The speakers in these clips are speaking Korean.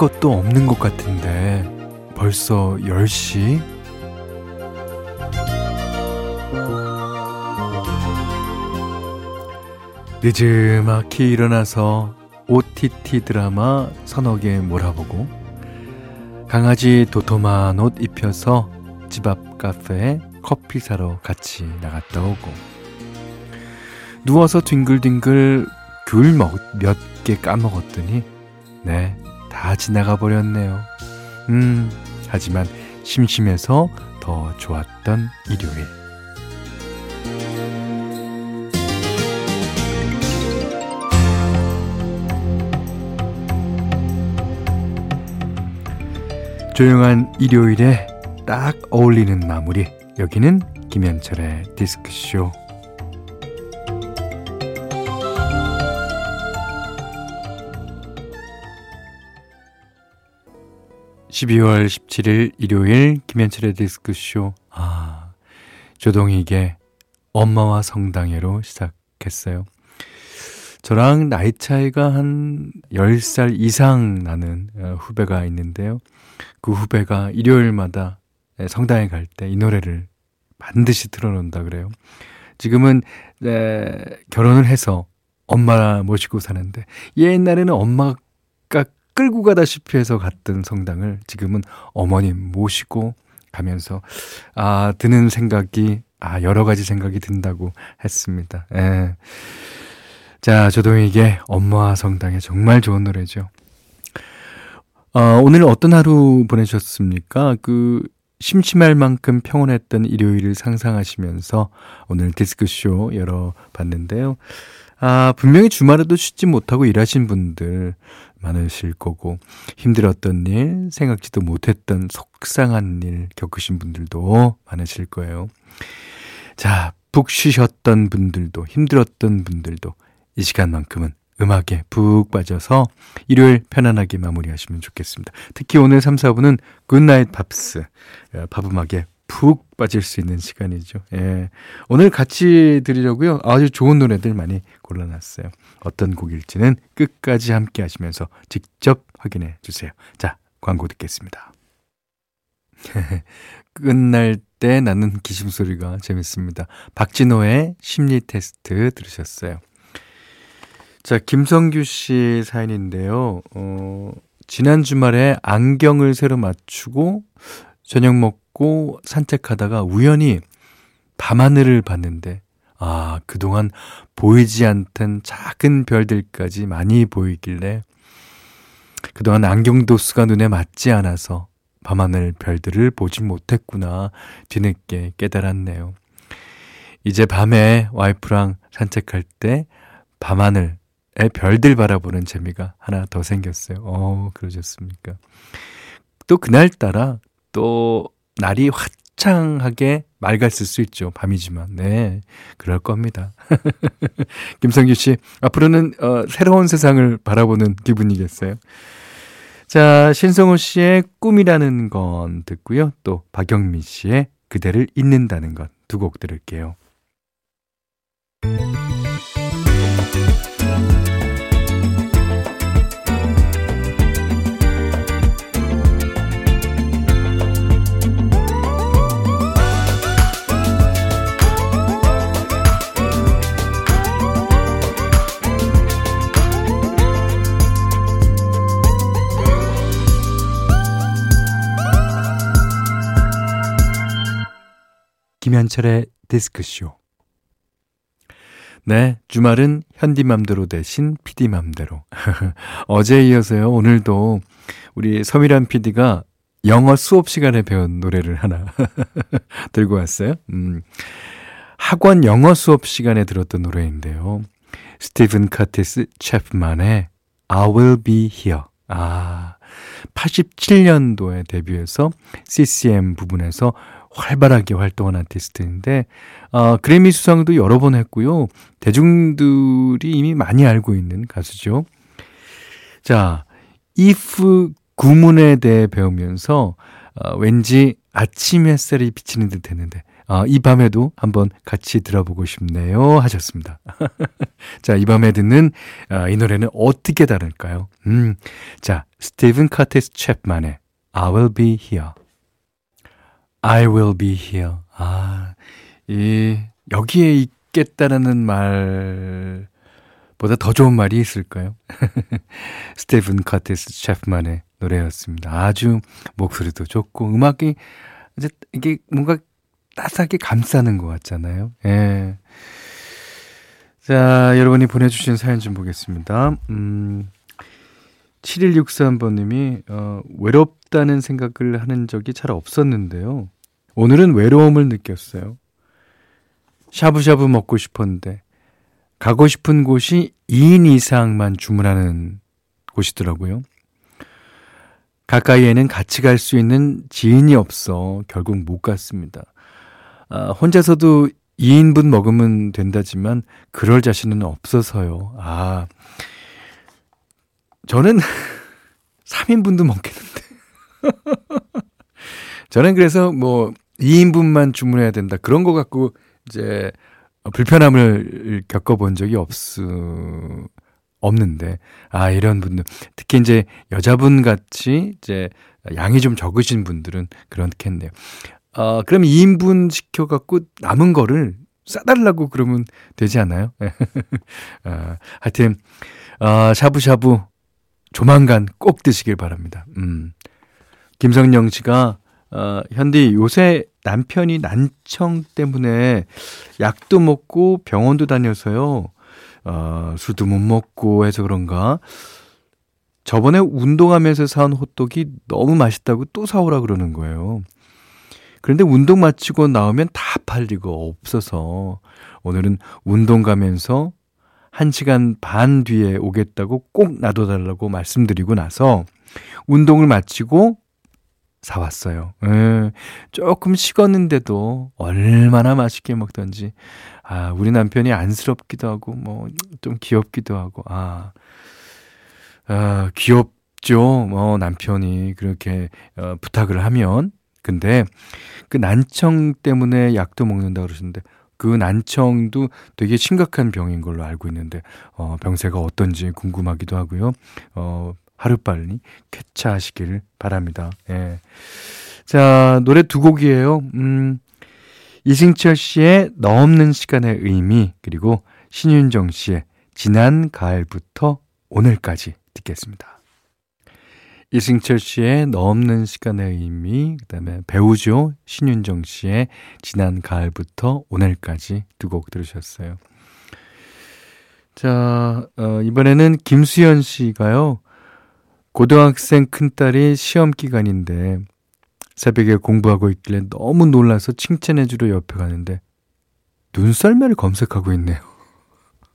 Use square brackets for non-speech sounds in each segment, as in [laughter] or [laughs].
것도 없는 것 같은데 벌써 10시? 늦음막히 일어나서 OTT 드라마 서너 개 몰아보고 강아지 도톰한 옷 입혀서 집 앞 카페에 커피 사러 같이 나갔다 오고 누워서 뒹글뒹글 귤 몇 개 까먹었더니 네, 다 지나가 버렸네요. 음, 하지만 심심해서 더 좋았던 일요일. 조용한 일요일에 딱 어울리는 마무리. 여기는 김현철의 디스크쇼. 12월 17일 일요일 김현철의 디스크쇼. 아, 조동익의 엄마와 성당회로 시작했어요. 저랑 나이 차이가 한 10살 이상 나는 어, 후배가 있는데요. 그 후배가 일요일마다 성당에 갈 때 이 노래를 반드시 틀어놓는다 그래요. 지금은 에, 결혼을 해서 엄마 모시고 사는데 옛날에는 엄마가 끌고 가다시피 해서 갔던 성당을 지금은 어머님 모시고 가면서 아 드는 생각이 아 여러 가지 생각이 든다고 했습니다. 예. 자 조동익의 엄마와 성당에 정말 좋은 노래죠. 어, 오늘 어떤 하루 보내셨습니까? 그 심심할 만큼 평온했던 일요일을 상상하시면서 오늘 디스크쇼 열어봤는데요. 아, 분명히 주말에도 쉬지 못하고 일하신 분들 많으실 거고, 힘들었던 일, 생각지도 못했던 속상한 일 겪으신 분들도 많으실 거예요. 자, 푹 쉬셨던 분들도, 힘들었던 분들도 이 시간만큼은 음악에 푹 빠져서 일요일 편안하게 마무리하시면 좋겠습니다. 특히 오늘 3, 4분은 굿나잇 팝스, 팝음악에 푹 빠질 수 있는 시간이죠. 예. 오늘 같이 드리려고요. 아주 좋은 노래들 많이 골라놨어요. 어떤 곡일지는 끝까지 함께 하시면서 직접 확인해 주세요. 자, 광고 듣겠습니다. [laughs] 끝날 때 나는 기심소리가 재밌습니다. 박진호의 심리 테스트 들으셨어요. 자, 김성규 씨 사연인데요. 어, 지난 주말에 안경을 새로 맞추고 저녁 먹고 산책하다가 우연히 밤하늘을 봤는데, 아, 그동안 보이지 않던 작은 별들까지 많이 보이길래, 그동안 안경 도수가 눈에 맞지 않아서 밤하늘 별들을 보지 못했구나 뒤늦게 깨달았네요. 이제 밤에 와이프랑 산책할 때 밤하늘에 별들 바라보는 재미가 하나 더 생겼어요. 어, 그러셨습니까? 또 그날따라 또 날이 화창하게 맑았을 수 있죠. 밤이지만. 네. 그럴 겁니다. [laughs] 김성규 씨, 앞으로는 어, 새로운 세상을 바라보는 기분이겠어요. 자, 신성호 씨의 꿈이라는 건 듣고요. 또 박영민 씨의 그대를 잊는다는 것 두 곡 들을게요. 김현철의 디스크쇼. 네, 주말은 현디맘대로 대신 피디맘대로. [laughs] 어제 이어서요, 오늘도 우리 서미란 피디가 영어 수업 시간에 배운 노래를 하나 [laughs] 들고 왔어요. 음, 학원 영어 수업 시간에 들었던 노래인데요. 스티븐 카티스 챕만의 I will be here. 아, 87년도에 데뷔해서 CCM 부분에서 활발하게 활동한 아티스트인데 어, 그래미 수상도 여러 번 했고요. 대중들이 이미 많이 알고 있는 가수죠. 자, if 구문에 대해 배우면서 어, 왠지 아침 햇살이 비치는 듯 했는데, 아, 이 밤에도 한번 같이 들어보고 싶네요. 하셨습니다. [laughs] 자, 이 밤에 듣는 아, 이 노래는 어떻게 다를까요? 음, 자, 스티븐 카테스 챕만의 I will be here. I will be here. 아, 이, 여기에 있겠다라는 말보다 더 좋은 말이 있을까요? [laughs] 스티븐 카테스 챕만의 노래였습니다. 아주 목소리도 좋고, 음악이, 이제 이게 뭔가 따스하게 감싸는 것 같잖아요. 예. 자, 여러분이 보내주신 사연 좀 보겠습니다. 음, 7163번님이, 어, 외롭다는 생각을 하는 적이 잘 없었는데요. 오늘은 외로움을 느꼈어요. 샤브샤브 먹고 싶었는데, 가고 싶은 곳이 2인 이상만 주문하는 곳이더라고요. 가까이에는 같이 갈 수 있는 지인이 없어 결국 못 갔습니다. 아, 혼자서도 2인분 먹으면 된다지만 그럴 자신은 없어서요. 아, 저는 [laughs] 3인분도 먹겠는데. [laughs] 저는 그래서 뭐 2인분만 주문해야 된다. 그런 거 갖고 이제 불편함을 겪어본 적이 없, 없는데, 아, 이런 분들. 특히 이제 여자분 같이 이제 양이 좀 적으신 분들은 그렇겠네요. 어, 그럼 2인분 시켜갖고 남은 거를 싸달라고 그러면 되지 않아요? 어, [laughs] 하여튼, 어, 샤브샤브 조만간 꼭 드시길 바랍니다. 음. 김성령 씨가, 어, 현디 요새 남편이 난청 때문에 약도 먹고 병원도 다녀서요. 어, 술도 못 먹고 해서 그런가. 저번에 운동하면서 사온 호떡이 너무 맛있다고 또 사오라 그러는 거예요. 그런데 운동 마치고 나오면 다 팔리고 없어서 오늘은 운동 가면서 1시간 반 뒤에 오겠다고 꼭 놔둬달라고 말씀드리고 나서 운동을 마치고 사왔어요. 예, 조금 식었는데도 얼마나 맛있게 먹던지. 아, 우리 남편이 안쓰럽기도 하고, 뭐, 좀 귀엽기도 하고, 아, 아 귀엽죠. 뭐, 남편이 그렇게 어, 부탁을 하면. 근데 그 난청 때문에 약도 먹는다 그러시는데 그 난청도 되게 심각한 병인 걸로 알고 있는데 어 병세가 어떤지 궁금하기도 하고요. 어 하루빨리 쾌차하시길 바랍니다. 예. 자, 노래 두 곡이에요. 음. 이승철 씨의 너 없는 시간의 의미 그리고 신윤정 씨의 지난 가을부터 오늘까지 듣겠습니다. 이승철 씨의 너 없는 시간의 의미, 그 다음에 배우죠. 신윤정 씨의 지난 가을부터 오늘까지 두 곡 들으셨어요. 자, 어, 이번에는 김수현 씨가요. 고등학생 큰딸이 시험 기간인데 새벽에 공부하고 있길래 너무 놀라서 칭찬해주러 옆에 가는데 눈썰매를 검색하고 있네요.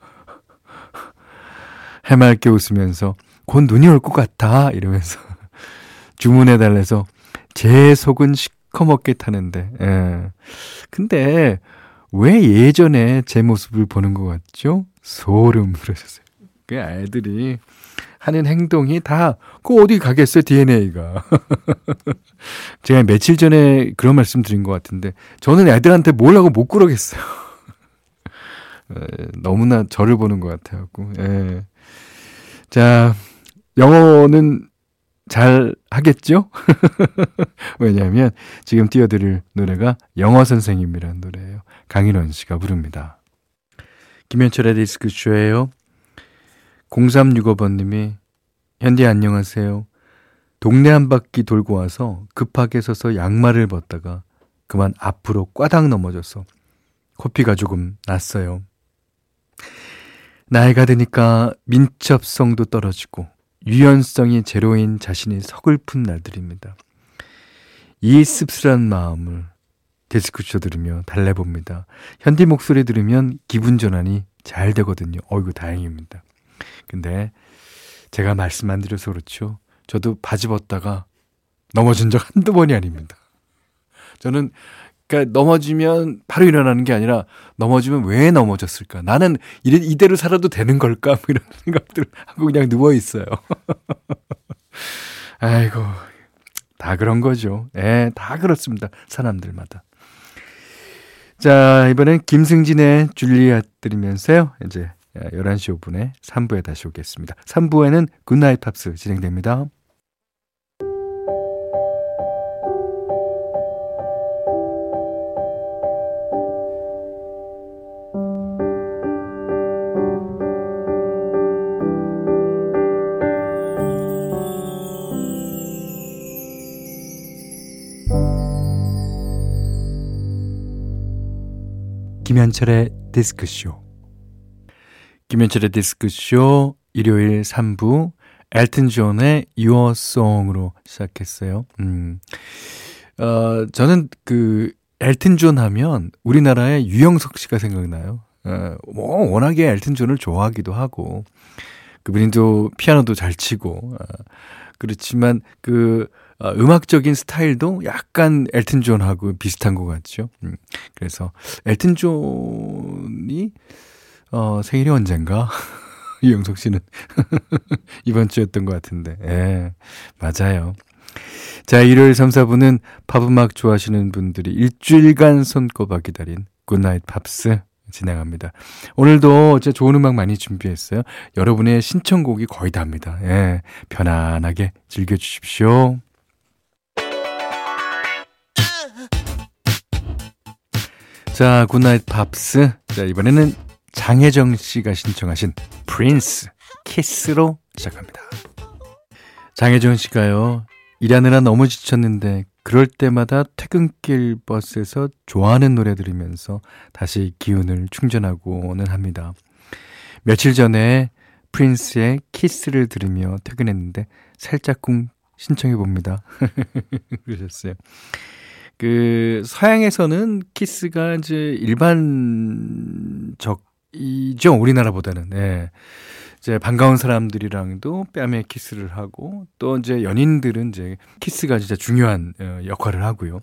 [laughs] 해맑게 웃으면서 곧 눈이 올 것 같아. 이러면서 [laughs] 주문해 달래서 제 속은 시커멓게 타는데, 예. 근데 왜 예전에 제 모습을 보는 것 같죠? 소름 그러셨어요. 그 아이들이 하는 행동이 다, 그 어디 가겠어요, DNA가. [laughs] 제가 며칠 전에 그런 말씀 드린 것 같은데, 저는 애들한테 뭘 하고 못 그러겠어요. [laughs] 너무나 저를 보는 것 같아갖고, 예. 자, 영어는 잘 하겠죠? [laughs] 왜냐하면 지금 띄워드릴 노래가 영어 선생님이라는 노래예요. 강인원 씨가 부릅니다. 김현철의 디스크쇼예요. 0365번님이 현디 안녕하세요. 동네 한 바퀴 돌고 와서 급하게 서서 양말을 벗다가 그만 앞으로 꽈당 넘어져서 코피가 조금 났어요. 나이가 드니까 민첩성도 떨어지고 유연성이 제로인 자신이 서글픈 날들입니다. 이 씁쓸한 마음을 데스크쇼 들으며 달래봅니다. 현디 목소리 들으면 기분 전환이 잘 되거든요. 어이구 다행입니다. 근데 제가 말씀 안 드려서 그렇죠. 저도 바지 벗다가 넘어진 적 한두 번이 아닙니다. 저는 그러니까 넘어지면 바로 일어나는 게 아니라 넘어지면 왜 넘어졌을까? 나는 이래, 이대로 살아도 되는 걸까? 뭐 이런 생각들 하고 그냥 누워 있어요. [laughs] 아이고 다 그런 거죠. 예, 다 그렇습니다. 사람들마다. 자, 이번엔 김승진의 줄리아 들으면서요. 이제 11시 5분에 3부에 다시 오겠습니다. 3부에는 굿나잇 팝스 진행됩니다. 김현철의 디스크쇼. 김현철의 디스크쇼 일요일 3부 엘튼 존의 Your Song으로 시작했어요. 음. 어, 저는 그 엘튼 존 하면 우리나라의 유영석 씨가 생각나요. 어, 뭐 워낙에 엘튼 존을 좋아하기도 하고 그분이 또 피아노도 잘 치고 어, 그렇지만 그 어, 음악적인 스타일도 약간 엘튼 존하고 비슷한 것 같죠. 음, 그래서 엘튼 존이 어, 생일이 언젠가? [laughs] 유영석 씨는 [laughs] 이번 주였던 것 같은데. 예, 맞아요. 자, 일요일 3, 4부는 팝음악 좋아하시는 분들이 일주일간 손꼽아 기다린 굿나잇 팝스 진행합니다. 오늘도 진짜 좋은 음악 많이 준비했어요. 여러분의 신청곡이 거의 다입니다. 예, 편안하게 즐겨주십시오. 자, 굿나잇 팝스. 자, 이번에는 장혜정 씨가 신청하신 프린스 키스로 시작합니다. 장혜정 씨가요. 일하느라 너무 지쳤는데 그럴 때마다 퇴근길 버스에서 좋아하는 노래 들으면서 다시 기운을 충전하고는 합니다. 며칠 전에 프린스의 키스를 들으며 퇴근했는데 살짝쿵 신청해 봅니다. [laughs] 그러셨어요. 그 서양에서는 키스가 이제 일반적이죠 우리나라보다는. 네. 이제 반가운 사람들이랑도 뺨에 키스를 하고 또 이제 연인들은 이제 키스가 진짜 중요한 어, 역할을 하고요.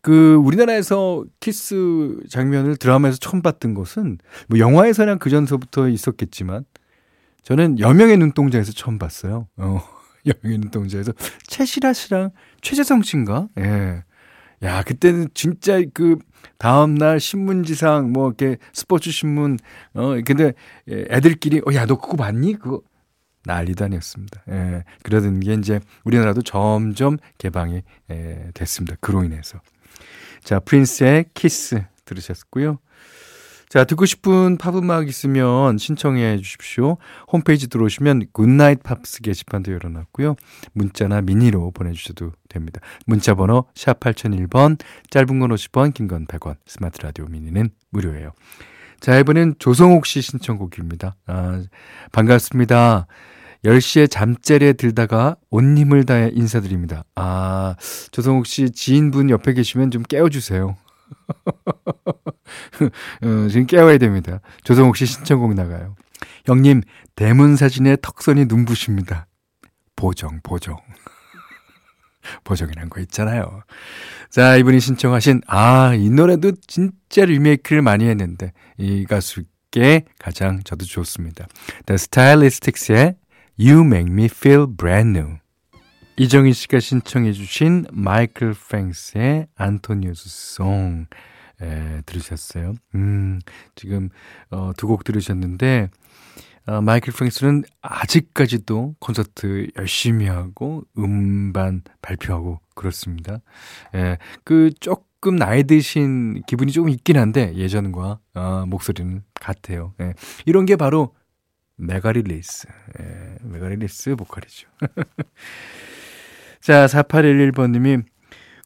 그 우리나라에서 키스 장면을 드라마에서 처음 봤던 것은 뭐 영화에서는 그 전서부터 있었겠지만 저는 여명의 눈동자에서 처음 봤어요. 어, [laughs] 여명의 눈동자에서 최시라 씨랑 최재성 씨인가? 예. 야, 그때는 진짜 그 다음 날 신문지상 뭐 이렇게 스포츠 신문 어 근데 애들끼리 어 야 너 그거 봤니? 그거 난리도 아니었습니다. 예. 그러던 게 이제 우리나라도 점점 개방이 예, 됐습니다. 그로 인해서. 자, 프린스의 키스 들으셨고요. 자, 듣고 싶은 팝음악 있으면 신청해 주십시오. 홈페이지 들어오시면 굿나잇 팝스 게시판도 열어놨고요. 문자나 미니로 보내주셔도 됩니다. 문자 번호 샵 8001번, 짧은 건 50원, 긴 건 100원, 스마트 라디오 미니는 무료예요. 자, 이번엔 조성욱 씨 신청곡입니다. 아, 반갑습니다. 10시에 잠자리에 들다가 온 힘을 다해 인사드립니다. 아, 조성욱 씨 지인분 옆에 계시면 좀 깨워주세요. [laughs] 어, 지금 깨워야 됩니다. 조성욱 씨 신청곡 나가요. 형님, 대문 사진에 턱선이 눈부십니다. 보정, 보정. [laughs] 보정이란 거 있잖아요. 자, 이분이 신청하신, 아, 이 노래도 진짜 리메이크를 많이 했는데, 이 가수께 가장 저도 좋습니다. The Stylistics의 You Make Me Feel Brand New. 이정희 씨가 신청해 주신 마이클 팽스의 안토니우스 송 에, 들으셨어요. 음, 지금 어, 두 곡 들으셨는데 어, 마이클 프랭크스는 아직까지도 콘서트 열심히 하고 음반 발표하고 그렇습니다. 예, 그 조금 나이 드신 기분이 조금 있긴 한데 예전과 어, 목소리는 같아요. 예, 이런 게 바로 매가리less, 예, 매가리less 보컬이죠. [laughs] 자, 4811번님이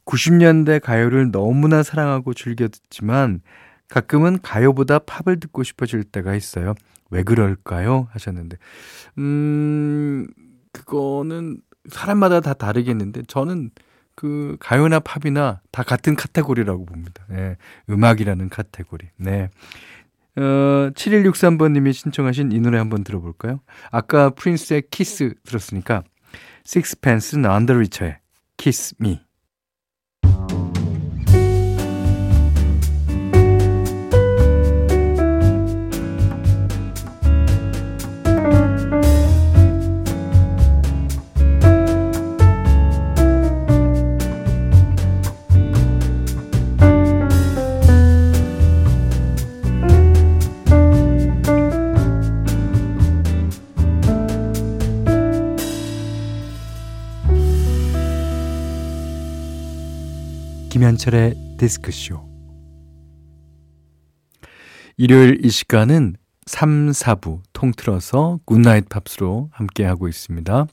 90년대 가요를 너무나 사랑하고 즐겨 듣지만 가끔은 가요보다 팝을 듣고 싶어질 때가 있어요. 왜 그럴까요? 하셨는데. 음, 그거는 사람마다 다 다르겠는데 저는 그 가요나 팝이나 다 같은 카테고리라고 봅니다. 네, 음악이라는 카테고리. 네. 어, 7163번님이 신청하신 이 노래 한번 들어볼까요? 아까 프린스의 키스 들었으니까 식스펜스 언더리처의 Kiss Me 김현철의 디스크쇼. 일요일 이 시간은 3, 4부 통틀어서 굿나잇 팝스로 함께하고 있습니다.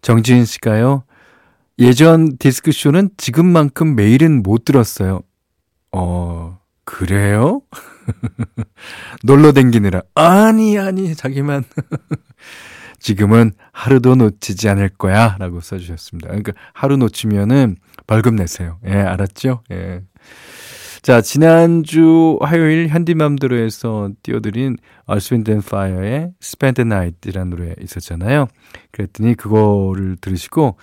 정지인 씨가요, 예전 디스크쇼는 지금만큼 매일은 못 들었어요. 어, 그래요? [laughs] 놀러 댕기느라. 아니, 아니, 자기만. [laughs] 지금은 하루도 놓치지 않을 거야. 라고 써주셨습니다. 그러니까 하루 놓치면은 벌금 내세요. 예, 알았죠? 예. 자, 지난주 화요일 현디맘대로에서 띄워드린 Wind and Fire의 Spend the Night이라는 노래 있었잖아요. 그랬더니 그거를 들으시고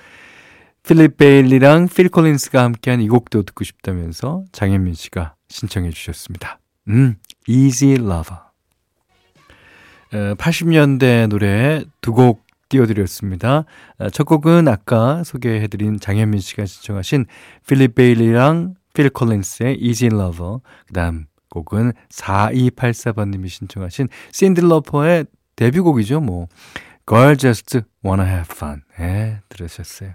필립 베일리랑 필 콜린스가 함께한 이 곡도 듣고 싶다면서 장현민 씨가 신청해 주셨습니다. 음, Easy Lover. 80년대 노래 두곡 띄워드렸습니다. 어, 첫 곡은 아까 소개해드린 장현민 씨가 신청하신 필립 베일리랑 필 콜린스의 Easy Lover. 그 다음 곡은 4284번님이 신청하신 신디 러퍼의 데뷔곡이죠. 뭐 Girl Just Wanna Have Fun. 예, 들으셨어요.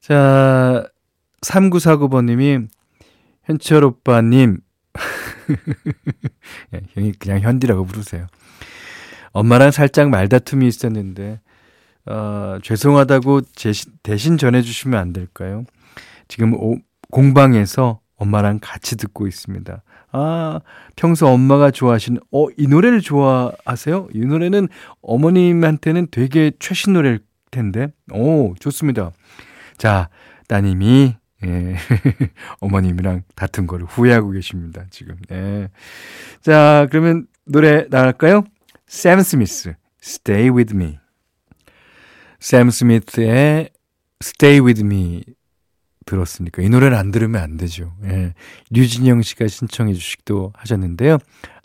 자, 3949번님이 현철 오빠님 [laughs] 예, 형이 그냥 현디라고 부르세요. 엄마랑 살짝 말다툼이 있었는데 어, 죄송하다고 제시, 대신 전해주시면 안 될까요? 지금 오, 공방에서 엄마랑 같이 듣고 있습니다. 아, 평소 엄마가 좋아하시는, 어, 이 노래를 좋아하세요? 이 노래는 어머님한테는 되게 최신 노래일 텐데. 오, 좋습니다. 자, 따님이 예. [laughs] 어머님이랑 다툰 거를 후회하고 계십니다, 지금. 예. 자, 그러면 노래 나갈까요? 샘 스미스, Stay With Me. 샘 스미스의 Stay With Me 들었으니까 이 노래를 안 들으면 안 되죠. 예. 류진영 씨가 신청해 주시기도 하셨는데요.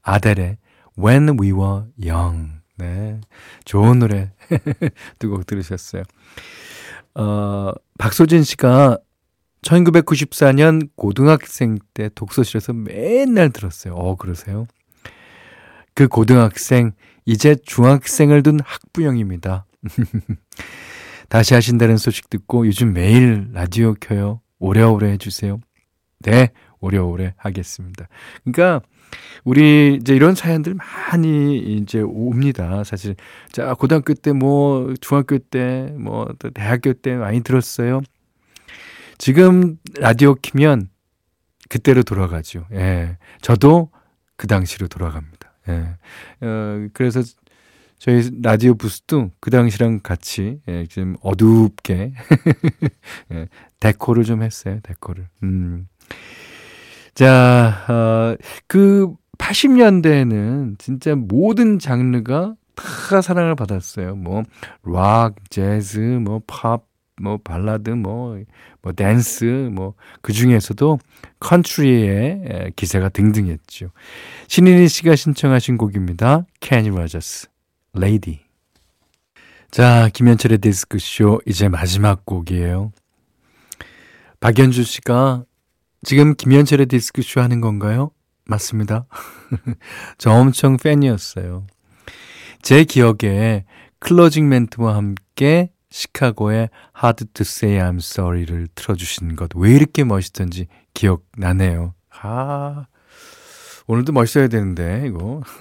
아델의 When We Were Young. 네. 좋은 노래 [laughs] 두 곡 들으셨어요. 어, 박소진 씨가 1994년 고등학생 때 독서실에서 맨날 들었어요. 어, 그러세요? 그 고등학생, 이제 중학생을 둔 학부형입니다. [laughs] 다시 하신다는 소식 듣고 요즘 매일 라디오 켜요. 오래오래 해주세요. 네, 오래오래 하겠습니다. 그러니까, 우리 이제 이런 사연들 많이 이제 옵니다. 사실. 자, 고등학교 때 뭐, 중학교 때, 뭐, 또 대학교 때 많이 들었어요. 지금 라디오 키면 그때로 돌아가죠. 예. 저도 그 당시로 돌아갑니다. 예. 어, 그래서 저희 라디오 부스도 그 당시랑 같이 예, 좀 어둡게 [laughs] 예, 데코를 좀 했어요. 데코를. 음. 자, 어, 그 80년대에는 진짜 모든 장르가 다 사랑을 받았어요. 뭐, 락, 재즈, 뭐, 팝, 뭐, 발라드, 뭐, 뭐, 댄스, 뭐, 그 중에서도 컨트리의 기세가 등등했죠. 신인희 씨가 신청하신 곡입니다. 케니 로저스, 레이디. 자, 김현철의 디스크쇼, 이제 마지막 곡이에요. 박연주 씨가 지금 김현철의 디스크쇼 하는 건가요? 맞습니다. [laughs] 저 엄청 팬이었어요. 제 기억에 클로징 멘트와 함께 시카고의 Hard to Say I'm Sorry를 틀어주신 것 왜 이렇게 멋있던지 기억나네요. 아, 오늘도 멋있어야 되는데, 이거. [laughs]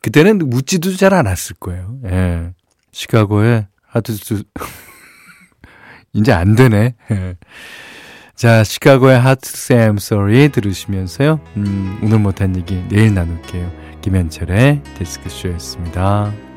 그때는 묻지도 잘 않았을 거예요. 예. 시카고의 Hard to, [laughs] 이제 안 되네. 예. 자, 시카고의 Hard to Say I'm Sorry 들으시면서요. 음, 오늘 못한 얘기 내일 나눌게요. 김현철의 데스크쇼였습니다.